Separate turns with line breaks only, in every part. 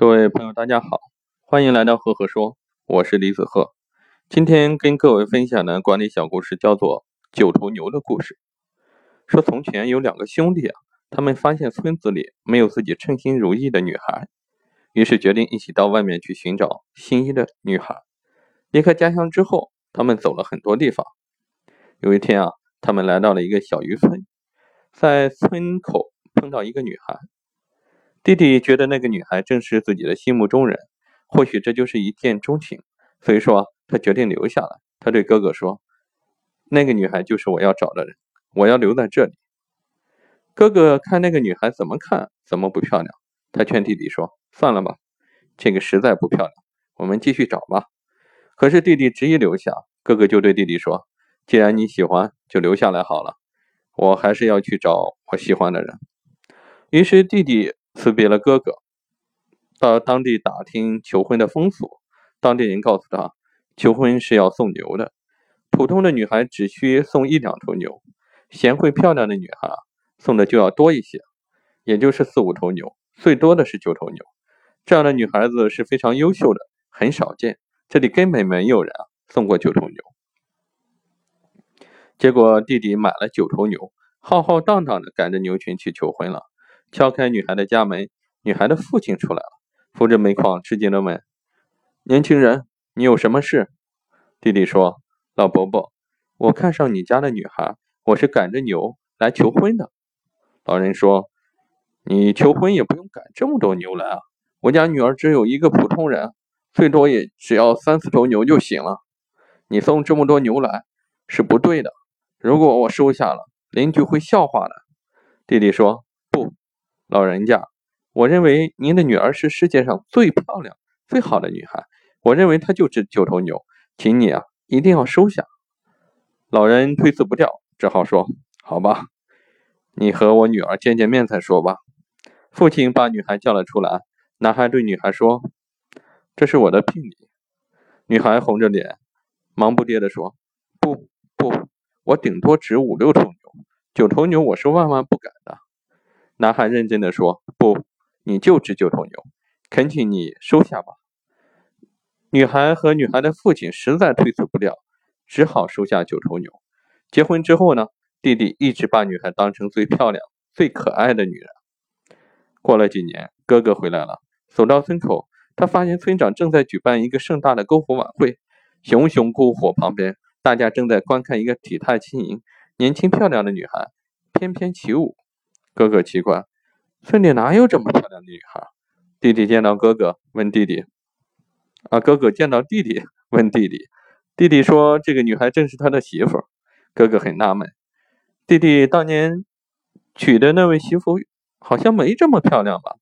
各位朋友，大家好，欢迎来到赫赫说，我是李子赫。今天跟各位分享的管理小故事叫做《九头牛的故事》。说从前有两个兄弟啊，他们发现村子里没有自己称心如意的女孩，于是决定一起到外面去寻找心仪的女孩。离开家乡之后，他们走了很多地方。有一天啊，他们来到了一个小渔村，在村口碰到一个女孩。弟弟觉得那个女孩正是自己的心目中人，或许这就是一见钟情，所以说他决定留下来。他对哥哥说：“那个女孩就是我要找的人，我要留在这里。”哥哥看那个女孩怎么看怎么不漂亮，他劝弟弟说：“算了吧，这个实在不漂亮，我们继续找吧。”可是弟弟执意留下，哥哥就对弟弟说：“既然你喜欢，就留下来好了，我还是要去找我喜欢的人。”于是弟弟。辞别了哥哥，到当地打听求婚的风俗。当地人告诉他，求婚是要送牛的，普通的女孩只需送一两头牛，贤惠漂亮的女孩送的就要多一些，也就是四五头牛，最多的是九头牛。这样的女孩子是非常优秀的，很少见。这里根本没有人送过九头牛。结果弟弟买了九头牛，浩浩荡荡的赶着牛群去求婚了。敲开女孩的家门，女孩的父亲出来了，扶着煤矿，吃惊的问：“年轻人，你有什么事？”弟弟说：“老伯伯，我看上你家的女孩，我是赶着牛来求婚的。”老人说：“你求婚也不用赶这么多牛来啊，我家女儿只有一个普通人，最多也只要三四头牛就行了。你送这么多牛来是不对的，如果我收下了，邻居会笑话的。”弟弟说。老人家，我认为您的女儿是世界上最漂亮、最好的女孩。我认为她就值九头牛，请你啊，一定要收下。老人推辞不掉，只好说：“好吧，你和我女儿见见面再说吧。”父亲把女孩叫了出来，男孩对女孩说：“这是我的聘礼。”女孩红着脸，忙不迭地说：“不不，我顶多值五六头牛，九头牛我是万万不敢。”男孩认真的说：“不，你就值九头牛，恳请你收下吧。”女孩和女孩的父亲实在推辞不了，只好收下九头牛。结婚之后呢，弟弟一直把女孩当成最漂亮、最可爱的女人。过了几年，哥哥回来了，走到村口，他发现村长正在举办一个盛大的篝火晚会，熊熊篝火旁边，大家正在观看一个体态轻盈、年轻漂亮的女孩翩翩起舞。哥哥奇怪，村里哪有这么漂亮的女孩？弟弟见到哥哥，问弟弟：“啊，哥哥见到弟弟，问弟弟。”弟弟说：“这个女孩正是他的媳妇。”哥哥很纳闷，弟弟当年娶的那位媳妇好像没这么漂亮吧？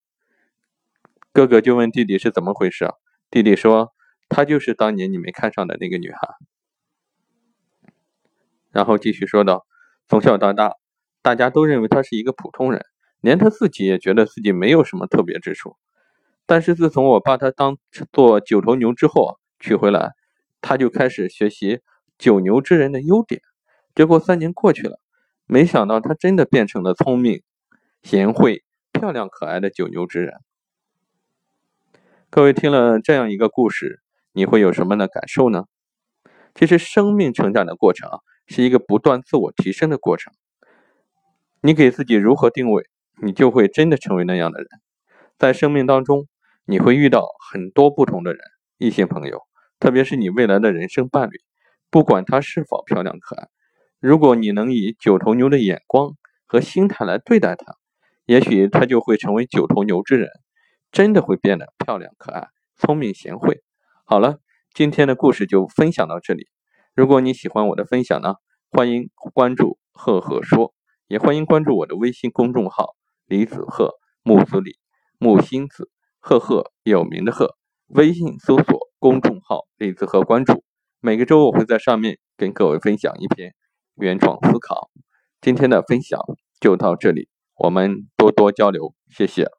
哥哥就问弟弟是怎么回事。弟弟说：“她就是当年你没看上的那个女孩。”然后继续说道：“从小到大。”大家都认为他是一个普通人，连他自己也觉得自己没有什么特别之处。但是自从我把他当做九头牛之后娶回来，他就开始学习九牛之人的优点。结果三年过去了，没想到他真的变成了聪明、贤惠、漂亮、可爱的九牛之人。各位听了这样一个故事，你会有什么的感受呢？其实生命成长的过程是一个不断自我提升的过程。你给自己如何定位，你就会真的成为那样的人。在生命当中，你会遇到很多不同的人，异性朋友，特别是你未来的人生伴侣，不管他是否漂亮可爱，如果你能以九头牛的眼光和心态来对待他，也许他就会成为九头牛之人，真的会变得漂亮可爱、聪明贤惠。好了，今天的故事就分享到这里。如果你喜欢我的分享呢，欢迎关注赫赫说。也欢迎关注我的微信公众号李子鹤木子李木星子赫赫有名的鹤，微信搜索公众号李子鹤关注。每个周我会在上面跟各位分享一篇原创思考。今天的分享就到这里，我们多多交流，谢谢。